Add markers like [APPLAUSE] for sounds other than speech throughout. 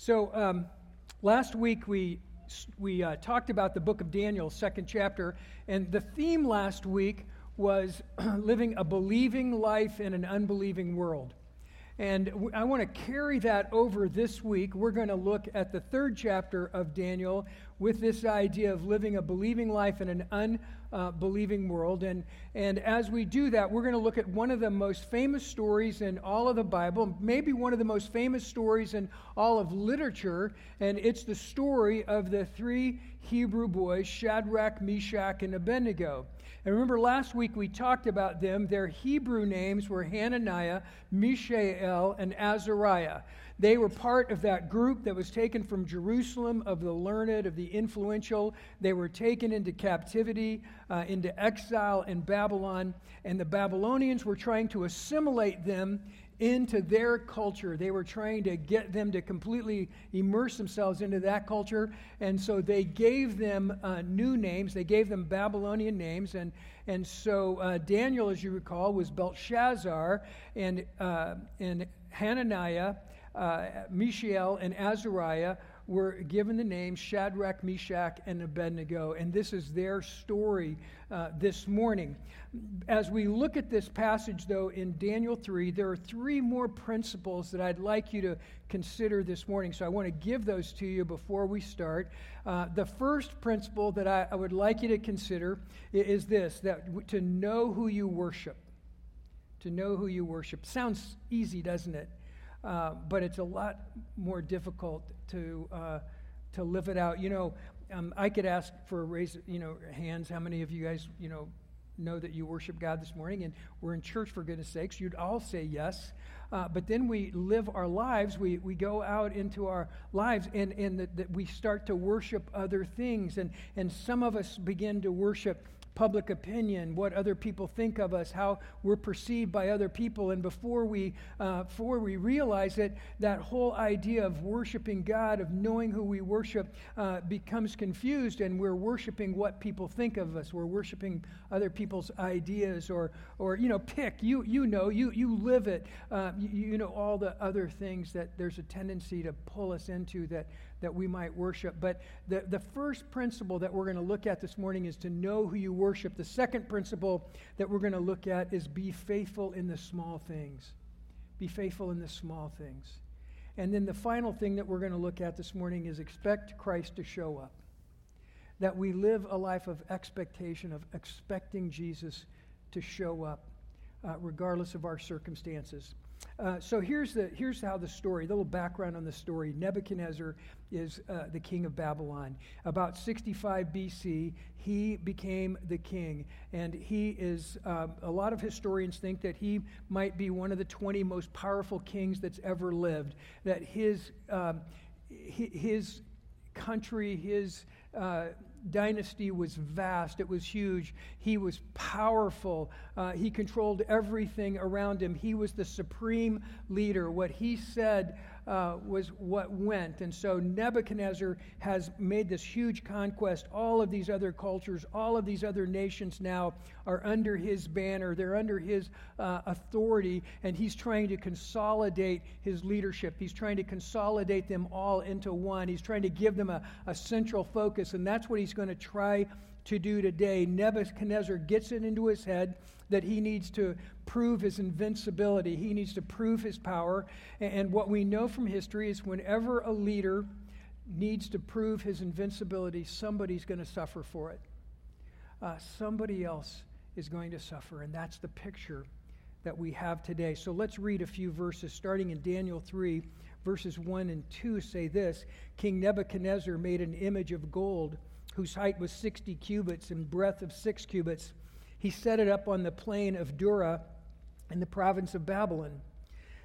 So um, last week we we uh, talked about the book of Daniel, second chapter, and the theme last week was [CLEARS THROAT] living a believing life in an unbelieving world. And I want to carry that over this week. We're going to look at the third chapter of Daniel with this idea of living a believing life in an unbelieving world. And, and as we do that, we're going to look at one of the most famous stories in all of the Bible, maybe one of the most famous stories in all of literature. And it's the story of the three Hebrew boys, Shadrach, Meshach, and Abednego. And remember, last week we talked about them. Their Hebrew names were Hananiah, Mishael, and Azariah. They were part of that group that was taken from Jerusalem, of the learned, of the influential. They were taken into captivity, uh, into exile in Babylon, and the Babylonians were trying to assimilate them into their culture. They were trying to get them to completely immerse themselves into that culture. And so they gave them uh, new names. They gave them Babylonian names. And, and so uh, Daniel, as you recall, was Belshazzar, and, uh, and Hananiah, uh, Mishael, and Azariah were given the name Shadrach, Meshach, and Abednego. And this is their story uh, this morning. As we look at this passage, though, in Daniel 3, there are three more principles that I'd like you to consider this morning. So I want to give those to you before we start. Uh, the first principle that I, I would like you to consider is this that to know who you worship. To know who you worship. Sounds easy, doesn't it? Uh, but it's a lot more difficult to, uh, to live it out. You know, um, I could ask for a raise, you know, hands. How many of you guys, you know, know that you worship God this morning and we're in church for goodness sakes? You'd all say yes. Uh, but then we live our lives, we, we go out into our lives, and, and that, we start to worship other things. And, and some of us begin to worship public opinion, what other people think of us, how we're perceived by other people. And before we, uh, before we realize it, that whole idea of worshiping God, of knowing who we worship, uh, becomes confused, and we're worshiping what people think of us. We're worshiping other people's ideas, or, or you know, pick. You, you know, you, you live it. Uh, you, you know, all the other things that there's a tendency to pull us into that that we might worship. But the, the first principle that we're going to look at this morning is to know who you worship. The second principle that we're going to look at is be faithful in the small things. Be faithful in the small things. And then the final thing that we're going to look at this morning is expect Christ to show up. That we live a life of expectation, of expecting Jesus to show up, uh, regardless of our circumstances. Uh, so here's, the, here's how the story, the little background on the story. Nebuchadnezzar is uh, the king of Babylon. About 65 BC, he became the king. And he is, um, a lot of historians think that he might be one of the 20 most powerful kings that's ever lived. That his, um, his country, his uh, dynasty was vast, it was huge. He was powerful, uh, he controlled everything around him. He was the supreme leader. What he said uh, was what went. And so Nebuchadnezzar has made this huge conquest. All of these other cultures, all of these other nations now are under his banner, they're under his uh, authority, and he's trying to consolidate his leadership. He's trying to consolidate them all into one. He's trying to give them a, a central focus, and that's what he's going to try to do today. Nebuchadnezzar gets it into his head that he needs to prove his invincibility, he needs to prove his power. And what we know from history is whenever a leader needs to prove his invincibility, somebody's going to suffer for it. Uh, somebody else is going to suffer, and that's the picture that we have today. So let's read a few verses, starting in Daniel 3, verses 1 and 2 say this King Nebuchadnezzar made an image of gold whose height was 60 cubits and breadth of six cubits. He set it up on the plain of Dura in the province of Babylon.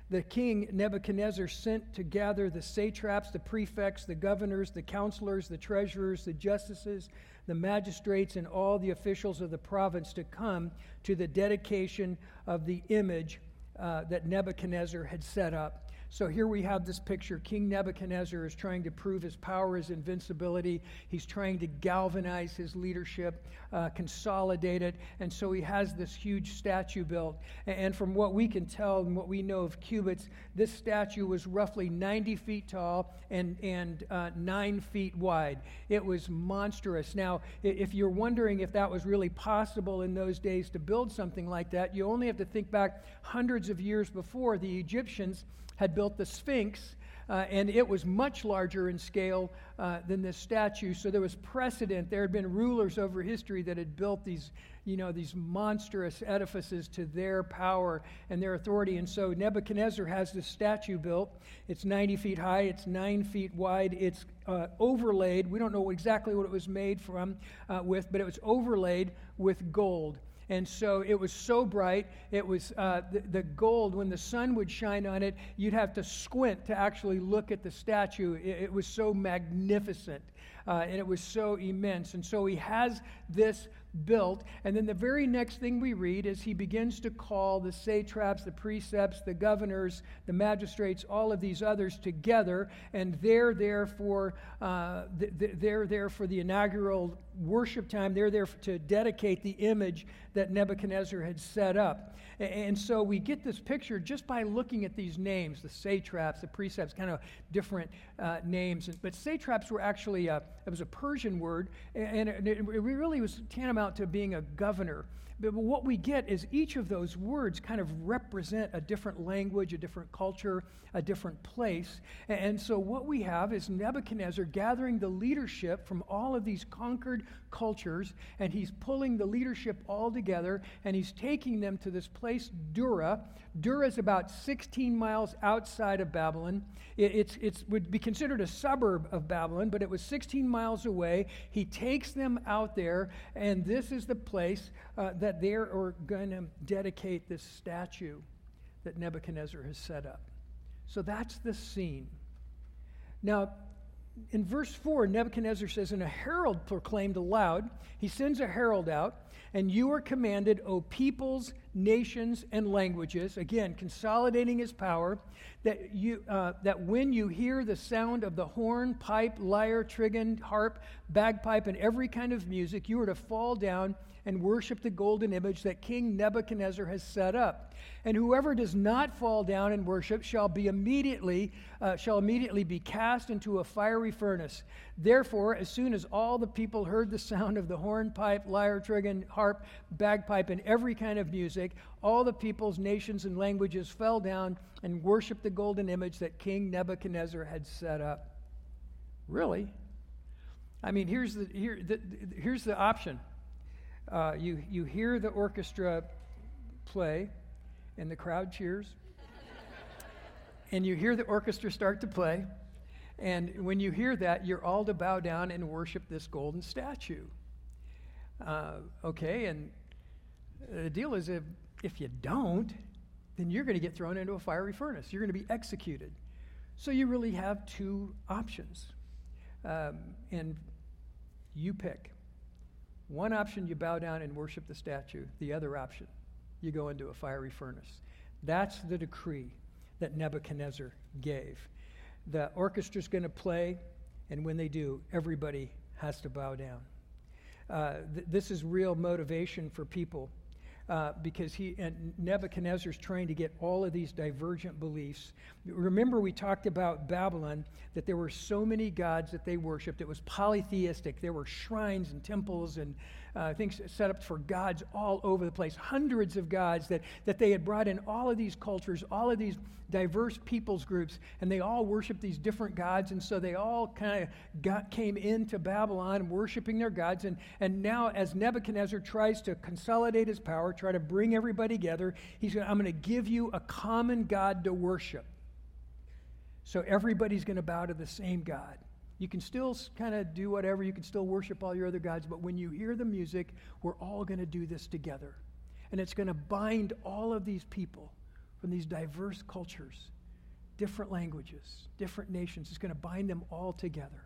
The king Nebuchadnezzar sent to gather the satraps, the prefects, the governors, the counselors, the treasurers, the justices, the magistrates, and all the officials of the province to come to the dedication of the image uh, that Nebuchadnezzar had set up. So here we have this picture. King Nebuchadnezzar is trying to prove his power, his invincibility. He's trying to galvanize his leadership, uh, consolidate it. And so he has this huge statue built. And from what we can tell and what we know of cubits, this statue was roughly 90 feet tall and, and uh, 9 feet wide. It was monstrous. Now, if you're wondering if that was really possible in those days to build something like that, you only have to think back hundreds of years before the Egyptians had built the Sphinx, uh, and it was much larger in scale uh, than this statue. So there was precedent. There had been rulers over history that had built these, you know, these monstrous edifices to their power and their authority. And so Nebuchadnezzar has this statue built. It's 90 feet high. It's nine feet wide. It's uh, overlaid. We don't know exactly what it was made from uh, with, but it was overlaid with gold. And so it was so bright, it was uh, the, the, gold, when the sun would shine on it, you'd have to squint to actually look at the statue. It, it was so magnificent uh, and it was so immense. And so he has this built. And then the very next thing we read is he begins to call the satraps, the precepts, the governors, the magistrates, all of these others together, and they're there for uh, they're there for the inaugural worship time. They're there to dedicate the image that Nebuchadnezzar had set up. And so we get this picture just by looking at these names the satraps, the precepts, kind of different uh, names. But satraps were actually, Uh, it was a Persian word, and it, it really was tantamount to being a governor. But what we get is each of those words kind of represent a different language, a different culture, a different place. And so what we have is Nebuchadnezzar gathering the leadership from all of these conquered cultures, and he's pulling the leadership all together, and he's taking them to this place, Dura. Dura is about 16 miles outside of Babylon. It it's, it's, would be considered a suburb of Babylon, but it was 16 miles away. He takes them out there, and this is the place uh, that they're going to dedicate this statue that Nebuchadnezzar has set up. So that's the scene. Now, in verse 4, Nebuchadnezzar says, And a herald proclaimed aloud, he sends a herald out, and you are commanded, O peoples, nations, and languages, again, consolidating his power, that, you, uh, that when you hear the sound of the horn, pipe, lyre, trigon, harp, bagpipe, and every kind of music, you are to fall down and worship the golden image that King Nebuchadnezzar has set up. And whoever does not fall down and worship shall be immediately uh, shall immediately be cast into a fiery furnace. Therefore, as soon as all the people heard the sound of the hornpipe, lyre, trigon, harp, bagpipe, and every kind of music, all the peoples, nations, and languages fell down and worshiped the golden image that King Nebuchadnezzar had set up. Really? I mean, here's the, here, the, here's the option uh, you, you hear the orchestra play, and the crowd cheers. and you hear the orchestra start to play. And when you hear that, you're all to bow down and worship this golden statue. Uh, okay, and the deal is if, if you don't, then you're going to get thrown into a fiery furnace. You're going to be executed. So you really have two options. Um, and you pick. One option, you bow down and worship the statue. The other option, you go into a fiery furnace. That's the decree that Nebuchadnezzar gave. The orchestra's going to play, and when they do, everybody has to bow down. Uh, th- this is real motivation for people uh, because he and Nebuchadnezzar's trying to get all of these divergent beliefs. Remember, we talked about Babylon that there were so many gods that they worshipped. It was polytheistic. There were shrines and temples and uh, things set up for gods all over the place. Hundreds of gods that, that they had brought in all of these cultures, all of these diverse peoples groups, and they all worshiped these different gods. And so they all kind of came into Babylon worshiping their gods. And, and now, as Nebuchadnezzar tries to consolidate his power, try to bring everybody together, he's going I'm going to give you a common God to worship. So everybody's going to bow to the same God. You can still kind of do whatever, you can still worship all your other gods, but when you hear the music, we're all going to do this together. And it's going to bind all of these people from these diverse cultures, different languages, different nations. It's going to bind them all together.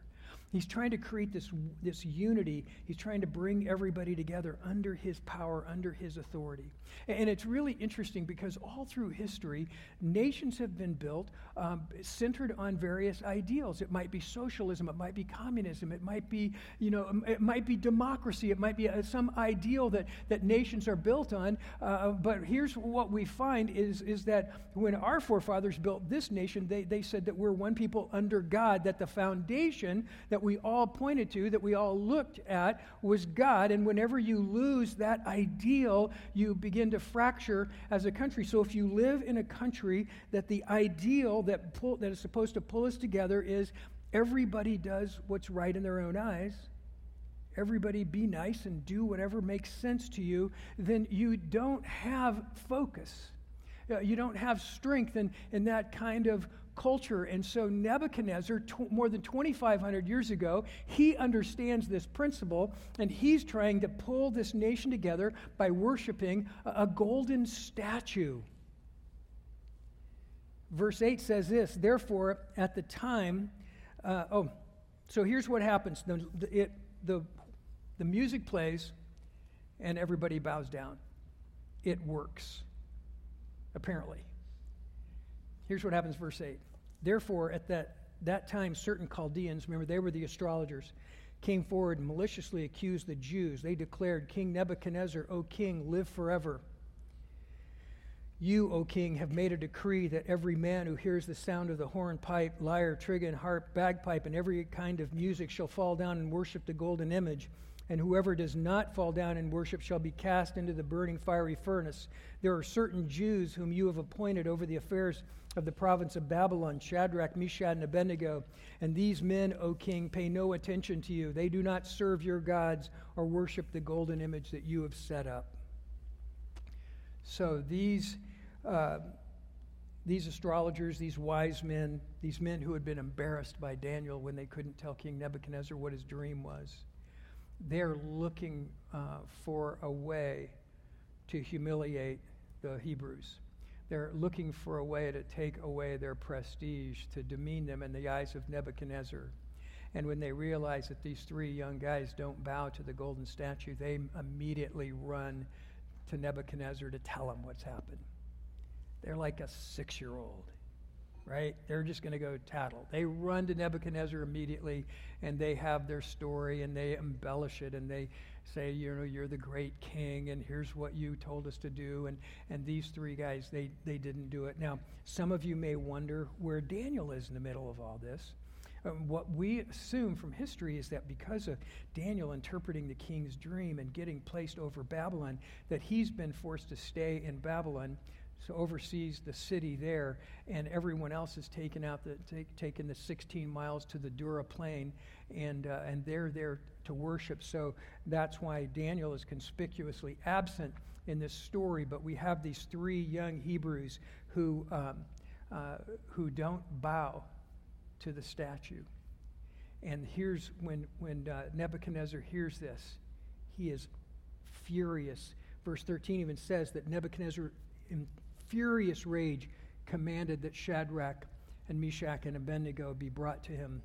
He's trying to create this, this unity. He's trying to bring everybody together under his power, under his authority. And it's really interesting because all through history, nations have been built um, centered on various ideals. It might be socialism, it might be communism, it might be, you know, um, it might be democracy, it might be uh, some ideal that, that nations are built on. Uh, but here's what we find is, is that when our forefathers built this nation, they, they said that we're one people under God, that the foundation that we all pointed to, that we all looked at, was God. And whenever you lose that ideal, you begin to fracture as a country. So if you live in a country that the ideal that, pull, that is supposed to pull us together is everybody does what's right in their own eyes, everybody be nice and do whatever makes sense to you, then you don't have focus. Uh, you don't have strength in, in that kind of culture. And so Nebuchadnezzar, tw- more than 2,500 years ago, he understands this principle and he's trying to pull this nation together by worshiping a, a golden statue. Verse 8 says this Therefore, at the time, uh, oh, so here's what happens the, it, the, the music plays and everybody bows down. It works, apparently. Here's what happens, verse 8. Therefore, at that, that time, certain Chaldeans, remember, they were the astrologers, came forward and maliciously accused the Jews. They declared, King Nebuchadnezzar, O king, live forever. You, O king, have made a decree that every man who hears the sound of the horn, pipe, lyre, trigon, harp, bagpipe, and every kind of music shall fall down and worship the golden image and whoever does not fall down and worship shall be cast into the burning fiery furnace. There are certain Jews whom you have appointed over the affairs of the province of Babylon Shadrach, Meshach, and Abednego. And these men, O king, pay no attention to you. They do not serve your gods or worship the golden image that you have set up. So these. Uh, these astrologers, these wise men, these men who had been embarrassed by Daniel when they couldn't tell King Nebuchadnezzar what his dream was, they're looking uh, for a way to humiliate the Hebrews. They're looking for a way to take away their prestige, to demean them in the eyes of Nebuchadnezzar. And when they realize that these three young guys don't bow to the golden statue, they immediately run to Nebuchadnezzar to tell him what's happened. They're like a six year old right? They're just going to go tattle. They run to Nebuchadnezzar immediately and they have their story and they embellish it and they say, you know, you're the great king and here's what you told us to do. And, and these three guys, they, they didn't do it. Now, some of you may wonder where Daniel is in the middle of all this. Um, what we assume from history is that because of Daniel interpreting the king's dream and getting placed over Babylon, that he's been forced to stay in Babylon so oversees the city there, and everyone else is taken out the take, taken the 16 miles to the Dura plain, and uh, and they're there to worship. So that's why Daniel is conspicuously absent in this story. But we have these three young Hebrews who um, uh, who don't bow to the statue. And here's when when uh, Nebuchadnezzar hears this, he is furious. Verse 13 even says that Nebuchadnezzar in furious rage, commanded that Shadrach and Meshach and Abednego be brought to him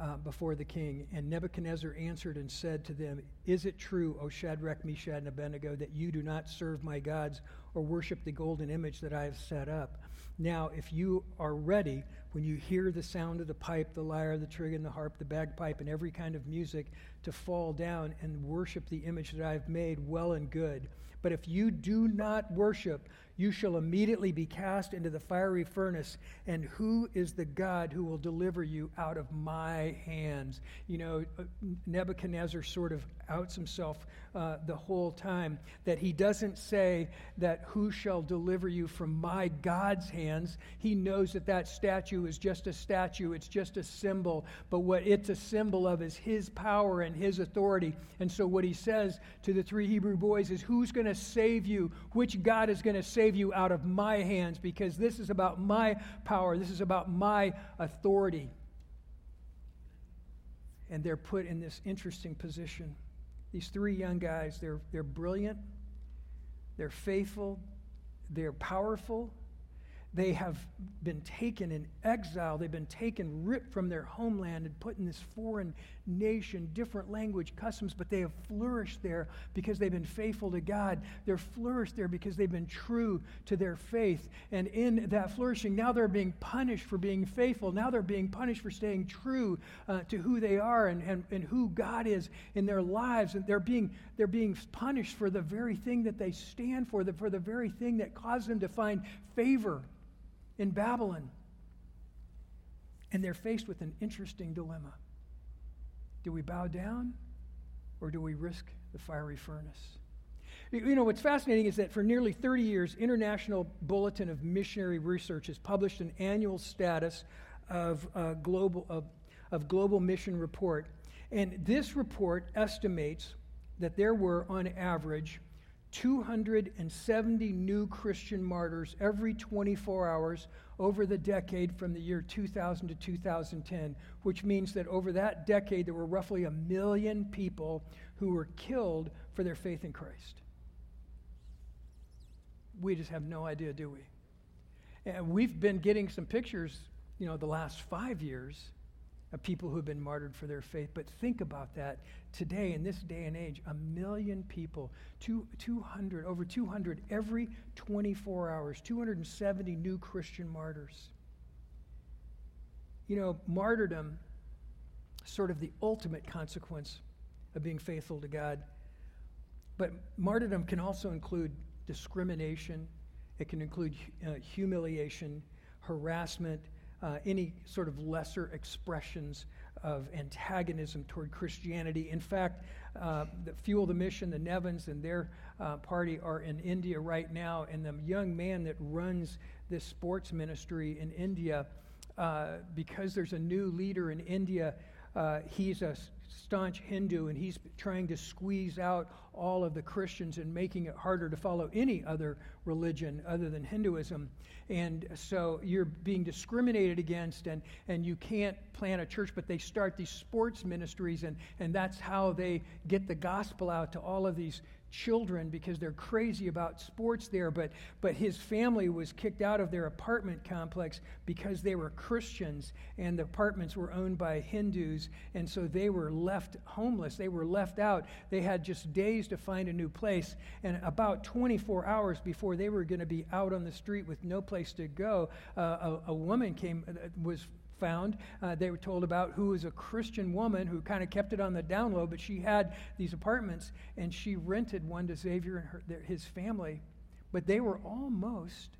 uh, before the king. And Nebuchadnezzar answered and said to them, Is it true, O Shadrach, Meshach, and Abednego, that you do not serve my gods or worship the golden image that I have set up? Now, if you are ready, when you hear the sound of the pipe, the lyre, the trigon, the harp, the bagpipe, and every kind of music, to fall down and worship the image that I have made, well and good. But if you do not worship, you shall immediately be cast into the fiery furnace. And who is the God who will deliver you out of my hands? You know, uh, Nebuchadnezzar sort of outs himself uh, the whole time that he doesn't say that who shall deliver you from my God's hands. He knows that that statue is just a statue, it's just a symbol. But what it's a symbol of is his power and his authority. And so what he says to the three Hebrew boys is, Who's going to save you? Which God is going to save you out of my hands? Because this is about my power, this is about my authority. And they're put in this interesting position. These three young guys, they're, they're brilliant, they're faithful, they're powerful, they have been taken in exile. They've been taken, ripped from their homeland, and put in this foreign nation, different language, customs, but they have flourished there because they've been faithful to God. They're flourished there because they've been true to their faith. And in that flourishing, now they're being punished for being faithful. Now they're being punished for staying true uh, to who they are and, and, and who God is in their lives. And they're being, they're being punished for the very thing that they stand for, the, for the very thing that caused them to find favor in Babylon. And they're faced with an interesting dilemma. Do we bow down or do we risk the fiery furnace? You know, what's fascinating is that for nearly 30 years, International Bulletin of Missionary Research has published an annual status of, uh, global, of, of global mission report. And this report estimates that there were, on average, 270 new Christian martyrs every 24 hours over the decade from the year 2000 to 2010, which means that over that decade there were roughly a million people who were killed for their faith in Christ. We just have no idea, do we? And we've been getting some pictures, you know, the last five years of people who have been martyred for their faith. But think about that today, in this day and age, a million people, two, 200, over 200 every 24 hours, 270 new Christian martyrs. You know, martyrdom, sort of the ultimate consequence of being faithful to God. But martyrdom can also include discrimination, it can include uh, humiliation, harassment uh, any sort of lesser expressions of antagonism toward Christianity. In fact, uh, the Fuel the Mission, the Nevins, and their uh, party are in India right now, and the young man that runs this sports ministry in India, uh, because there's a new leader in India, uh, he's a staunch Hindu, and he's trying to squeeze out all of the Christians and making it harder to follow any other religion other than Hinduism. And so you're being discriminated against, and, and you can't plant a church, but they start these sports ministries, and, and that's how they get the gospel out to all of these children because they're crazy about sports there but but his family was kicked out of their apartment complex because they were Christians and the apartments were owned by Hindus and so they were left homeless. They were left out. They had just days to find a new place and about 24 hours before they were going to be out on the street with no place to go uh, a, a woman came uh, was found. Uh, they were told about who was a Christian woman who kind of kept it on the down low, but she had these apartments and she rented one to Xavier and her, their, his family. But they were almost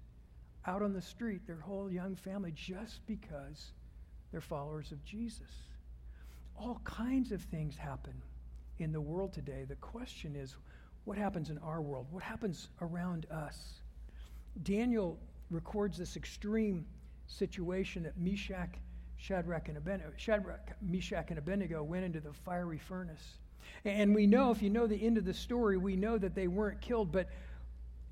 out on the street, their whole young family, just because they're followers of Jesus. All kinds of things happen in the world today. The question is, what happens in our world? What happens around us? Daniel records this extreme situation that Meshach Shadrach and Abednego, Shadrach, Meshach, and Abednego went into the fiery furnace. And we know, if you know the end of the story, we know that they weren't killed, but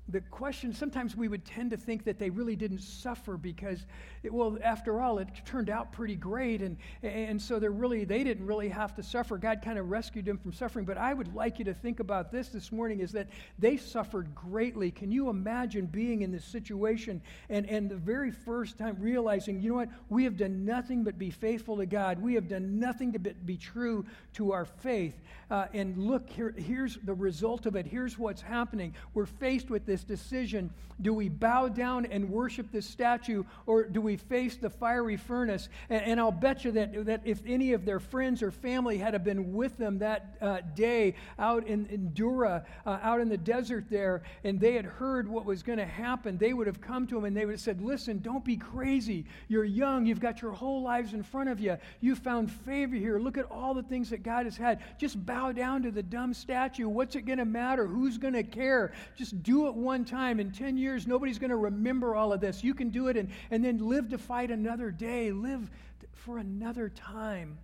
the question sometimes we would tend to think that they really didn't suffer because it, well after all it turned out pretty great and and so they're really they didn't really have to suffer. God kind of rescued them from suffering. But i would like you to think about this this morning is that they suffered greatly. Can you imagine being in this situation and and the very first time realizing you know what? We have done nothing but be faithful to god. We have done nothing to be true to our faith. Uh, and look here here's the result of it. Here's what's happening. We're faced with this this decision do we bow down and worship this statue or do we face the fiery furnace? And, and I'll bet you that, that if any of their friends or family had been with them that uh, day out in, in Dura, uh, out in the desert there, and they had heard what was going to happen, they would have come to him and they would have said, Listen, don't be crazy. You're young. You've got your whole lives in front of you. You found favor here. Look at all the things that God has had. Just bow down to the dumb statue. What's it going to matter? Who's going to care? Just do it one time. In 10 years, nobody's going to remember all of this. You can do it and, and then live to fight another day, live for another time.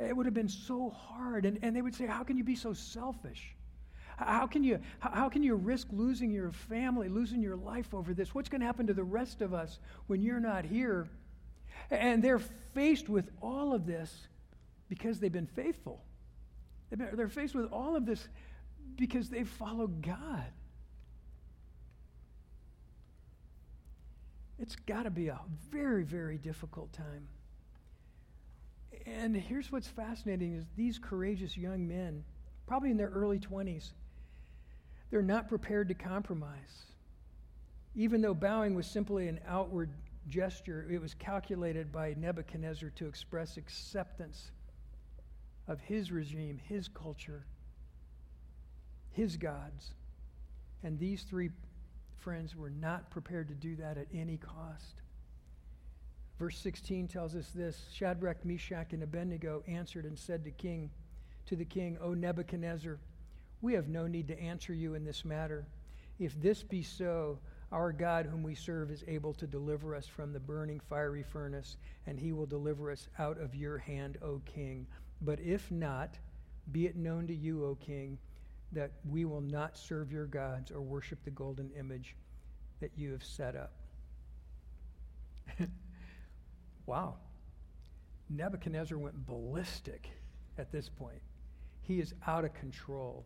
It would have been so hard. And, and they would say, How can you be so selfish? How can, you, how can you risk losing your family, losing your life over this? What's going to happen to the rest of us when you're not here? And they're faced with all of this because they've been faithful. They're faced with all of this because they follow God. It's got to be a very, very difficult time. And here's what's fascinating is these courageous young men, probably in their early 20s, they're not prepared to compromise. Even though bowing was simply an outward gesture, it was calculated by Nebuchadnezzar to express acceptance of his regime, his culture, his gods. And these three friends were not prepared to do that at any cost. Verse 16 tells us this Shadrach, Meshach, and Abednego answered and said to king to the king, O Nebuchadnezzar, we have no need to answer you in this matter. If this be so, our God, whom we serve, is able to deliver us from the burning fiery furnace, and he will deliver us out of your hand, O king. But if not, be it known to you, O king, that we will not serve your gods or worship the golden image that you have set up. [LAUGHS] wow. Nebuchadnezzar went ballistic at this point. He is out of control.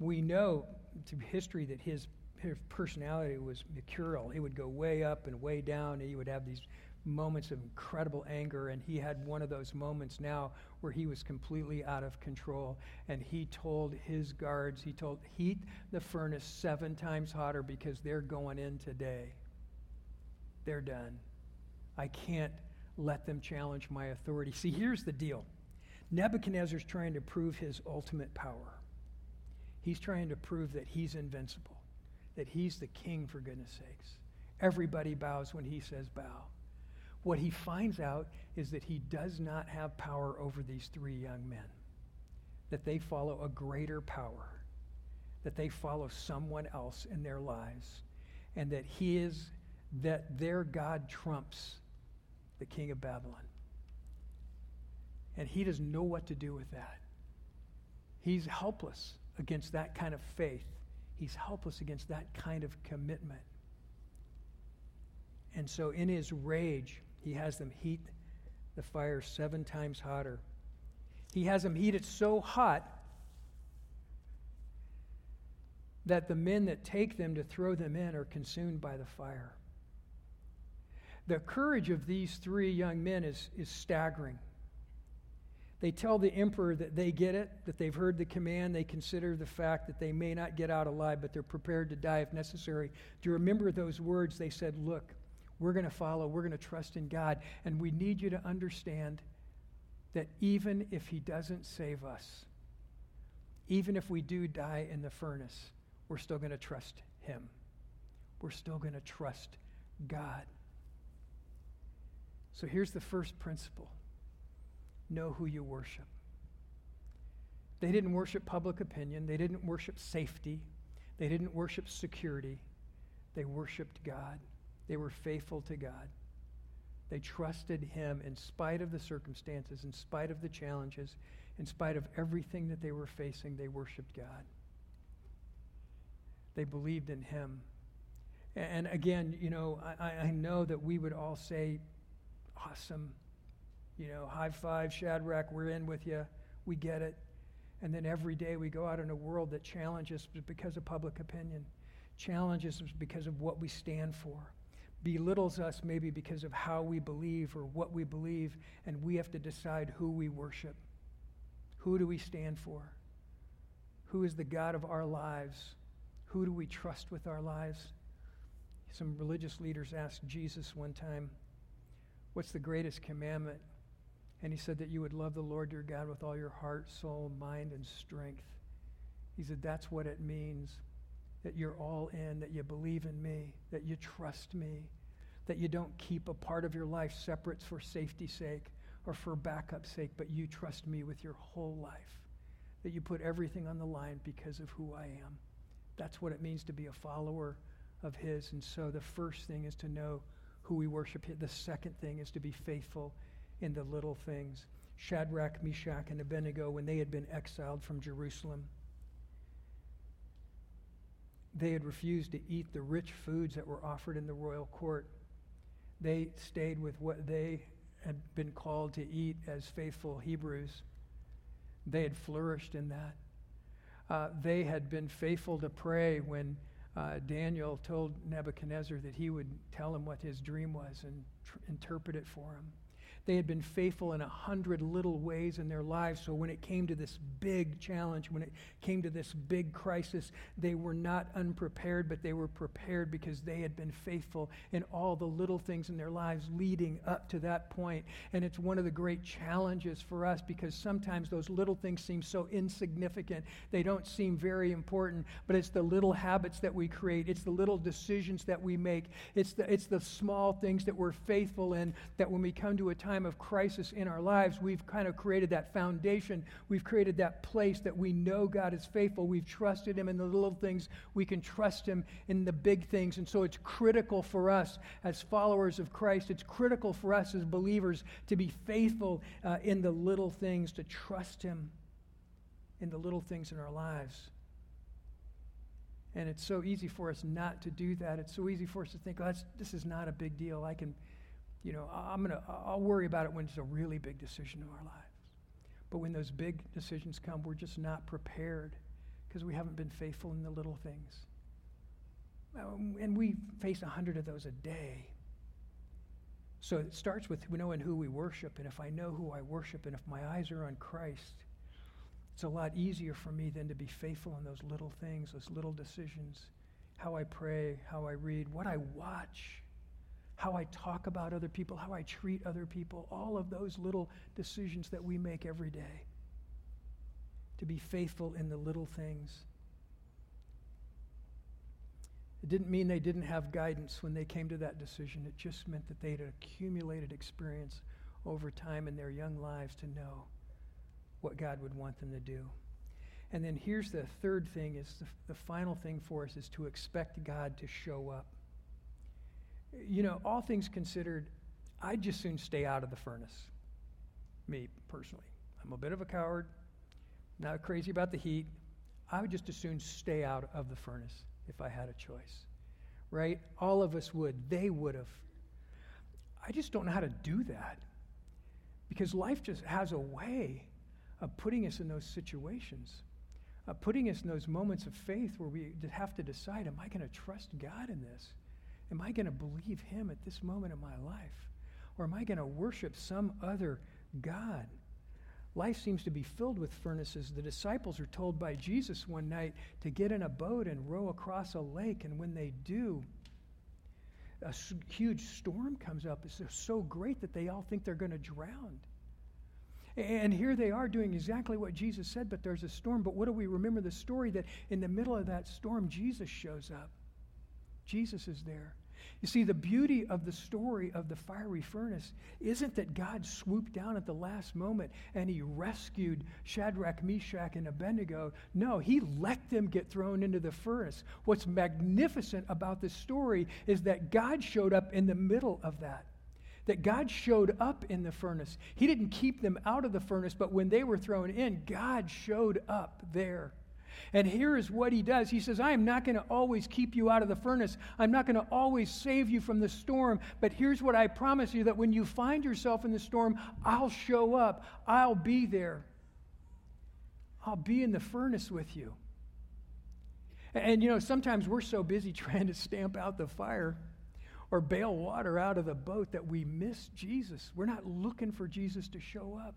We know through history that his, his personality was mercurial. He would go way up and way down, and he would have these moments of incredible anger, and he had one of those moments now where he was completely out of control. And he told his guards, he told, heat the furnace seven times hotter because they're going in today. They're done. I can't let them challenge my authority. See, here's the deal Nebuchadnezzar's trying to prove his ultimate power. He's trying to prove that he's invincible, that he's the king, for goodness sakes. Everybody bows when he says bow. What he finds out is that he does not have power over these three young men, that they follow a greater power, that they follow someone else in their lives, and that he is, that their God trumps the king of Babylon. And he doesn't know what to do with that. He's helpless against that kind of faith. He's helpless against that kind of commitment. And so, in his rage, he has them heat the fire seven times hotter. He has them heat it so hot that the men that take them to throw them in are consumed by the fire. The courage of these three young men is, is staggering. They tell the emperor that they get it, that they've heard the command. They consider the fact that they may not get out alive, but they're prepared to die if necessary. Do you remember those words? They said, Look, we're going to follow. We're going to trust in God. And we need you to understand that even if He doesn't save us, even if we do die in the furnace, we're still going to trust Him. We're still going to trust God. So here's the first principle know who you worship. They didn't worship public opinion, they didn't worship safety, they didn't worship security, they worshiped God. They were faithful to God. They trusted Him in spite of the circumstances, in spite of the challenges, in spite of everything that they were facing, they worshiped God. They believed in Him. And again, you know, I, I know that we would all say, awesome. You know, high five, Shadrach, we're in with you. We get it. And then every day we go out in a world that challenges because of public opinion, challenges because of what we stand for belittles us maybe because of how we believe or what we believe, and we have to decide who we worship. Who do we stand for? Who is the God of our lives? Who do we trust with our lives? Some religious leaders asked Jesus one time, What's the greatest commandment? And he said that you would love the Lord your God with all your heart, soul, mind, and strength. He said, That's what it means that you're all in, that you believe in me, that you trust me, that you don't keep a part of your life separate for safety's sake or for backup's sake, but you trust me with your whole life, that you put everything on the line because of who I am. That's what it means to be a follower of His. And so the first thing is to know who we worship. The second thing is to be faithful in the little things. Shadrach, Meshach, and Abednego, when they had been exiled from Jerusalem, they had refused to eat the rich foods that were offered in the royal court. They stayed with what they had been called to eat as faithful Hebrews. They had flourished in that. Uh, they had been faithful to pray when uh, Daniel told Nebuchadnezzar that he would tell him what his dream was and tr- interpret it for him. They had been faithful in a hundred little ways in their lives. So when it came to this big challenge, when it came to this big crisis, they were not unprepared, but they were prepared because they had been faithful in all the little things in their lives leading up to that point. And it's one of the great challenges for us because sometimes those little things seem so insignificant. They don't seem very important, but it's the little habits that we create, it's the little decisions that we make, it's the, it's the small things that we're faithful in that when we come to a time time of crisis in our lives, we've kind of created that foundation. We've created that place that we know God is faithful. We've trusted Him in the little things. We can trust Him in the big things. And so it's critical for us as followers of Christ, it's critical for us as believers to be faithful uh, in the little things, to trust Him in the little things in our lives. And it's so easy for us not to do that. It's so easy for us to think, oh, this is not a big deal. I can you know, I'm gonna, I'll worry about it when it's a really big decision in our lives. But when those big decisions come, we're just not prepared because we haven't been faithful in the little things. Um, and we face a hundred of those a day. So it starts with knowing who we worship. And if I know who I worship and if my eyes are on Christ, it's a lot easier for me than to be faithful in those little things, those little decisions. How I pray, how I read, what I watch how I talk about other people, how I treat other people, all of those little decisions that we make every day. To be faithful in the little things. It didn't mean they didn't have guidance when they came to that decision. It just meant that they had accumulated experience over time in their young lives to know what God would want them to do. And then here's the third thing is the, the final thing for us is to expect God to show up you know, all things considered, I'd just soon stay out of the furnace. Me, personally. I'm a bit of a coward, not crazy about the heat. I would just as soon stay out of the furnace if I had a choice. Right? All of us would. They would have. I just don't know how to do that. Because life just has a way of putting us in those situations, of putting us in those moments of faith where we have to decide am I going to trust God in this? Am I going to believe him at this moment in my life? Or am I going to worship some other God? Life seems to be filled with furnaces. The disciples are told by Jesus one night to get in a boat and row across a lake, and when they do, a huge storm comes up. It's so great that they all think they're going to drown. And here they are doing exactly what Jesus said, but there's a storm. But what do we remember? The story that in the middle of that storm, Jesus shows up. Jesus is there. You see, the beauty of the story of the fiery furnace isn't that God swooped down at the last moment and he rescued Shadrach, Meshach, and Abednego. No, he let them get thrown into the furnace. What's magnificent about this story is that God showed up in the middle of that. That God showed up in the furnace. He didn't keep them out of the furnace, but when they were thrown in, God showed up there. And here is what he does He says, I am not going to always keep you out of the furnace, I'm not going to always save you from the storm. But here's what I promise you that when you find yourself in the storm, I'll show up, I'll be there. I'll be in the furnace with you. And you know, sometimes we're so busy [LAUGHS] trying to stamp out the fire or bail water out of the boat that we miss Jesus. We're not looking for Jesus to show up.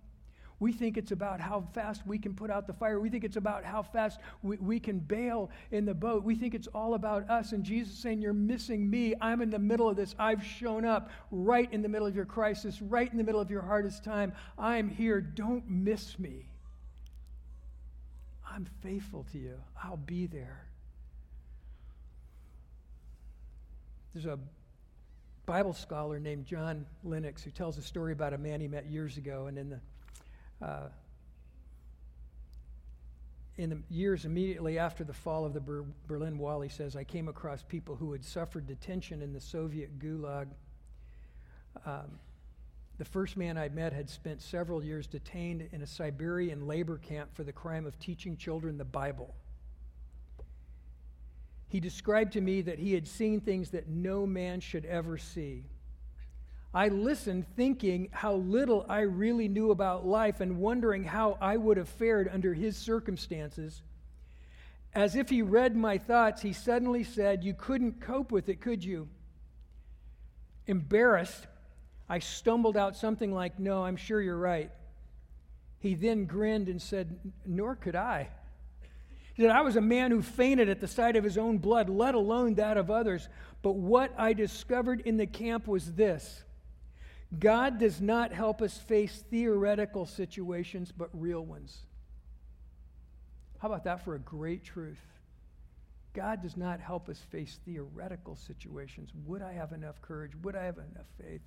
We think it's about how fast we can put out the fire. We think it's about how fast we, we can bail in the boat. We think it's all about us. And Jesus saying, You're missing me. I'm in the middle of this. I've shown up right in the middle of your crisis, right in the middle of your hardest time. I'm here. Don't miss me. I'm faithful to you. I'll be there. There's a Bible scholar named John Lennox who tells a story about a man he met years ago, and in the uh, in the years immediately after the fall of the Ber- Berlin Wall, he says, I came across people who had suffered detention in the Soviet gulag. Um, the first man I met had spent several years detained in a Siberian labor camp for the crime of teaching children the Bible. He described to me that he had seen things that no man should ever see. I listened thinking how little I really knew about life and wondering how I would have fared under his circumstances. As if he read my thoughts, he suddenly said, You couldn't cope with it, could you? Embarrassed, I stumbled out something like, No, I'm sure you're right. He then grinned and said, Nor could I. He said, I was a man who fainted at the sight of his own blood, let alone that of others. But what I discovered in the camp was this God does not help us face theoretical situations, but real ones. How about that for a great truth? God does not help us face theoretical situations. Would I have enough courage? Would I have enough faith?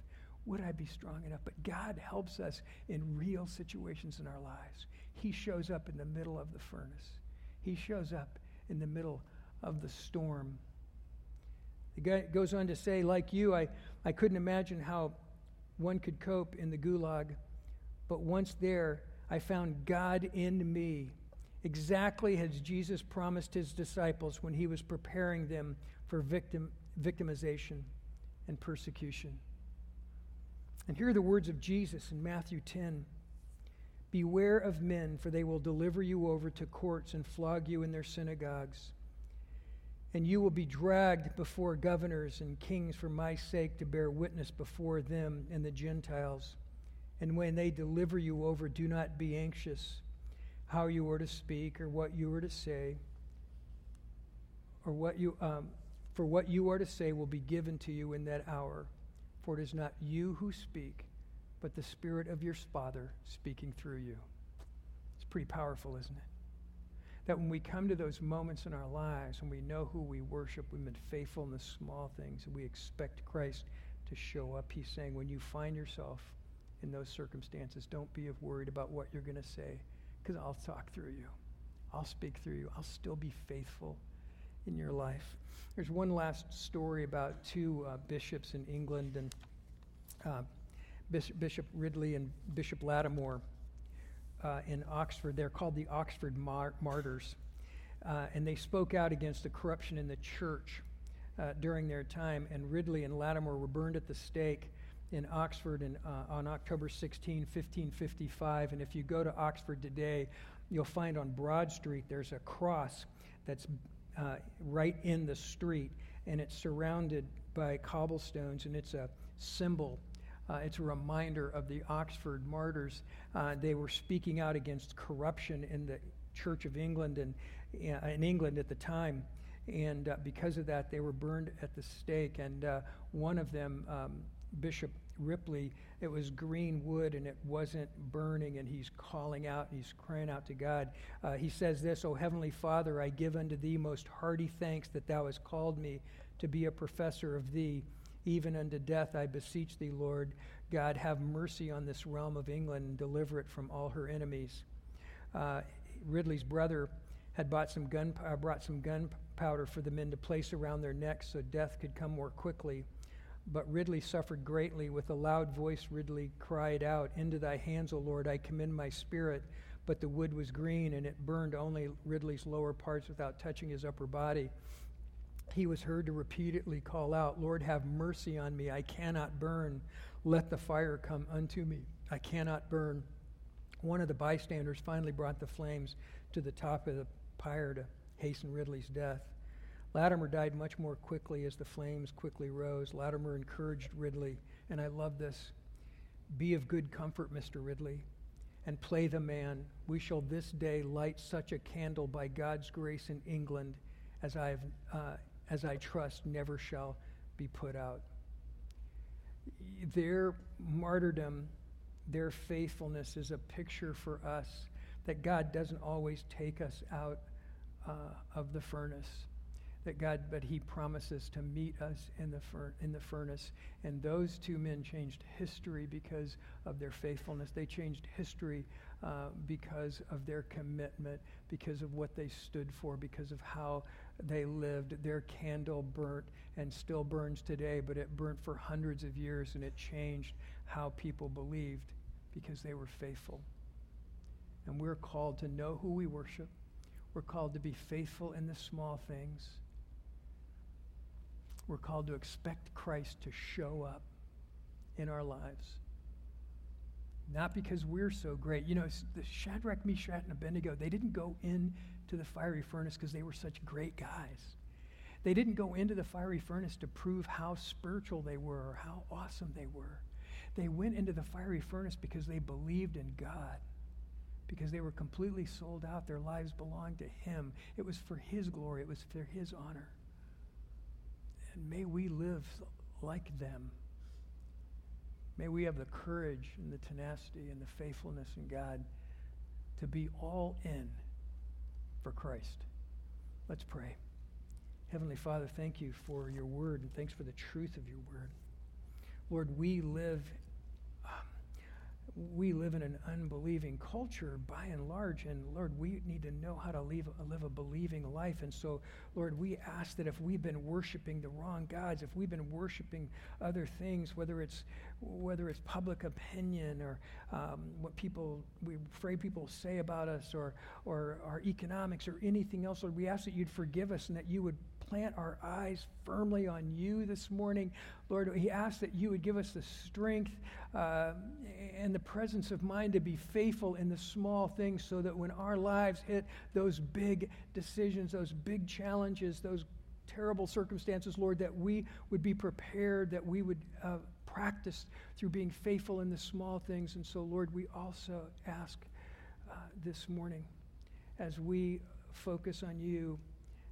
Would I be strong enough? But God helps us in real situations in our lives. He shows up in the middle of the furnace, He shows up in the middle of the storm. It goes on to say, like you, I, I couldn't imagine how one could cope in the gulag, but once there, I found God in me, exactly as Jesus promised his disciples when he was preparing them for victim, victimization and persecution. And here are the words of Jesus in Matthew 10 Beware of men, for they will deliver you over to courts and flog you in their synagogues. And you will be dragged before governors and kings for my sake to bear witness before them and the Gentiles. And when they deliver you over, do not be anxious how you are to speak or what you are to say, or what you, um, for what you are to say will be given to you in that hour. For it is not you who speak, but the Spirit of your Father speaking through you. It's pretty powerful, isn't it? That when we come to those moments in our lives when we know who we worship, we've been faithful in the small things, and we expect Christ to show up. He's saying, when you find yourself in those circumstances, don't be worried about what you're going to say, because I'll talk through you. I'll speak through you. I'll still be faithful in your life. There's one last story about two uh, bishops in England and uh, Bishop Ridley and Bishop Latimer uh, in Oxford. They're called the Oxford Mar- Martyrs. Uh, and they spoke out against the corruption in the church uh, during their time. And Ridley and Latimer were burned at the stake in Oxford in, uh, on October 16, 1555. And if you go to Oxford today, you'll find on Broad Street there's a cross that's uh, right in the street, and it's surrounded by cobblestones, and it's a symbol. Uh, it's a reminder of the Oxford martyrs. Uh, they were speaking out against corruption in the Church of England and uh, in England at the time, and uh, because of that, they were burned at the stake. And uh, one of them, um, Bishop Ripley, it was green wood and it wasn't burning, and he's calling out he's crying out to God. Uh, he says this, O Heavenly Father, I give unto thee most hearty thanks that thou hast called me to be a professor of thee. Even unto death I beseech thee, Lord God, have mercy on this realm of England and deliver it from all her enemies. Uh, Ridley's brother had bought some gun, uh, brought some gunpowder for the men to place around their necks so death could come more quickly. But Ridley suffered greatly. With a loud voice, Ridley cried out, Into thy hands, O Lord, I commend my spirit. But the wood was green, and it burned only Ridley's lower parts without touching his upper body. He was heard to repeatedly call out, Lord, have mercy on me. I cannot burn. Let the fire come unto me. I cannot burn. One of the bystanders finally brought the flames to the top of the pyre to hasten Ridley's death. Latimer died much more quickly as the flames quickly rose. Latimer encouraged Ridley, and I love this Be of good comfort, Mr. Ridley, and play the man. We shall this day light such a candle by God's grace in England as, I've, uh, as I trust never shall be put out. Their martyrdom, their faithfulness is a picture for us that God doesn't always take us out uh, of the furnace that God, but He promises to meet us in the, in the furnace. And those two men changed history because of their faithfulness. They changed history uh, because of their commitment, because of what they stood for, because of how they lived. Their candle burnt and still burns today, but it burnt for hundreds of years and it changed how people believed because they were faithful. And we're called to know who we worship. We're called to be faithful in the small things. We're called to expect Christ to show up in our lives. Not because we're so great. You know, the Shadrach, Meshach, and Abednego, they didn't go into the fiery furnace because they were such great guys. They didn't go into the fiery furnace to prove how spiritual they were or how awesome they were. They went into the fiery furnace because they believed in God, because they were completely sold out. Their lives belonged to Him. It was for His glory, it was for His honor. And may we live like them. May we have the courage and the tenacity and the faithfulness in God to be all in for Christ. Let's pray. Heavenly Father, thank you for your word and thanks for the truth of your word. Lord, we live um, we live in an unbelieving culture by and large, and Lord, we need to know how to live, live a believing life. And so, Lord, we ask that if we've been worshiping the wrong gods, if we've been worshiping other things, whether it's whether it's public opinion or um, what people we're afraid people say about us, or or our economics or anything else, Lord, we ask that you'd forgive us and that you would plant our eyes firmly on you this morning. Lord, He asks that you would give us the strength uh, and the presence of mind to be faithful in the small things so that when our lives hit those big decisions, those big challenges, those terrible circumstances, Lord, that we would be prepared, that we would uh, practice through being faithful in the small things. And so, Lord, we also ask uh, this morning as we focus on you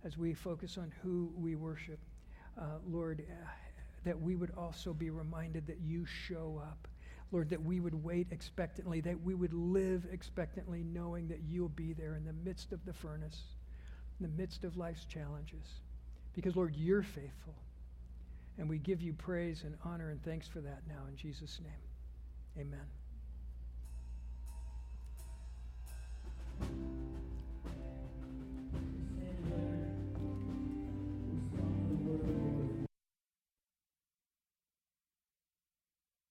as we focus on who we worship, uh, Lord, uh, that we would also be reminded that you show up. Lord, that we would wait expectantly, that we would live expectantly, knowing that you'll be there in the midst of the furnace, in the midst of life's challenges. Because, Lord, you're faithful. And we give you praise and honor and thanks for that now in Jesus' name. Amen.